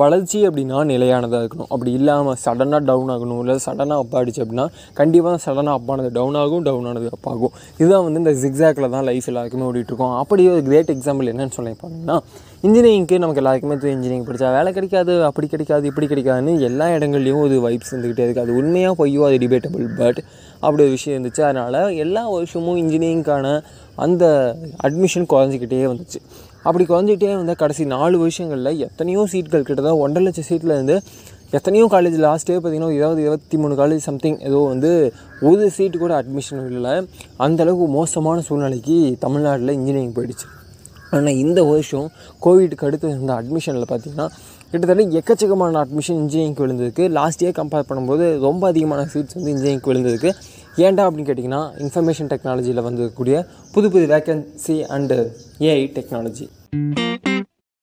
வளர்ச்சி அப்படின்னா நிலையானதாக இருக்கணும். அப்படி இல்லாமல் சடனாக டவுன் ஆகணும் இல்லை சடனாக அப் ஆகிடுச்சு அப்படின்னா கண்டிப்பாக சடனாக அப் ஆனது டவுன் ஆகும் டவுன் ஆனது அப் ஆகும். இதுதான் வந்து இந்த ஜிக்ஸாக்கில் தான் லைஃப் எல்லாருக்குமே ஓடிட்டுருக்கோம் அப்படி ஒரு கிரேட் எக்ஸாம்பிள் என்னன்னு சொல்லி பார்த்தீங்கன்னா இன்ஜினியரிங்க்கு நமக்கு எல்லாருக்குமே தெரியும். இன்ஜினியரிங் படித்தா வேலை கிடைக்காது அப்படி கிடைக்காது இப்படி கிடைக்காதுன்னு எல்லா இடங்கள்லையும் ஒரு வைப்ஸ் இருந்துக்கிட்டே இருக்குது அது உண்மையாக பொய்யோ அது டிபேட்டபிள் பட் அப்படி ஒரு விஷயம் இருந்துச்சு. அதனால் எல்லா வருஷமும் இன்ஜினியரிங்க்கான அந்த அட்மிஷன் குறைஞ்சிக்கிட்டே வந்துச்சு. அப்படி குறைஞ்சிக்கிட்டே வந்தால் கடைசி நாலு வருஷங்களில் எத்தனையோ சீட்கள் கிட்டதான் ஒன்றரை லட்சம் சீட்டில் இருந்து எத்தனையோ காலேஜ் லாஸ்ட்டே பார்த்தீங்கன்னா இருபது இருபத்தி மூணு காலேஜ் சம்திங் ஏதோ வந்து ஒரு சீட்டு கூட அட்மிஷன் இல்லை. அந்தளவுக்கு மோசமான சூழ்நிலைக்கு தமிழ்நாட்டில் இன்ஜினியரிங் போயிடுச்சு. ஆனால் இந்த வருஷம் கோவிட்க்கு அடுத்து இருந்த அட்மிஷனில் பார்த்தீங்கன்னா கிட்டத்தட்ட எக்கச்சக்கமான அட்மிஷன் இன்ஜினியரிங்க்கு விழுந்ததுக்கு லாஸ்ட் இயர் கம்பேர் பண்ணும்போது ரொம்ப அதிகமான சீட்ஸ் வந்து இன்ஜினியரிங்க்கு விழுந்ததுக்கு ஏன்டா அப்படின்னு கேட்டிங்கன்னா இன்ஃபர்மேஷன் டெக்னாலஜியில் வந்திருக்கக்கூடிய புது புது வேக்கன்சி அண்டு ஏஐ டெக்னாலஜி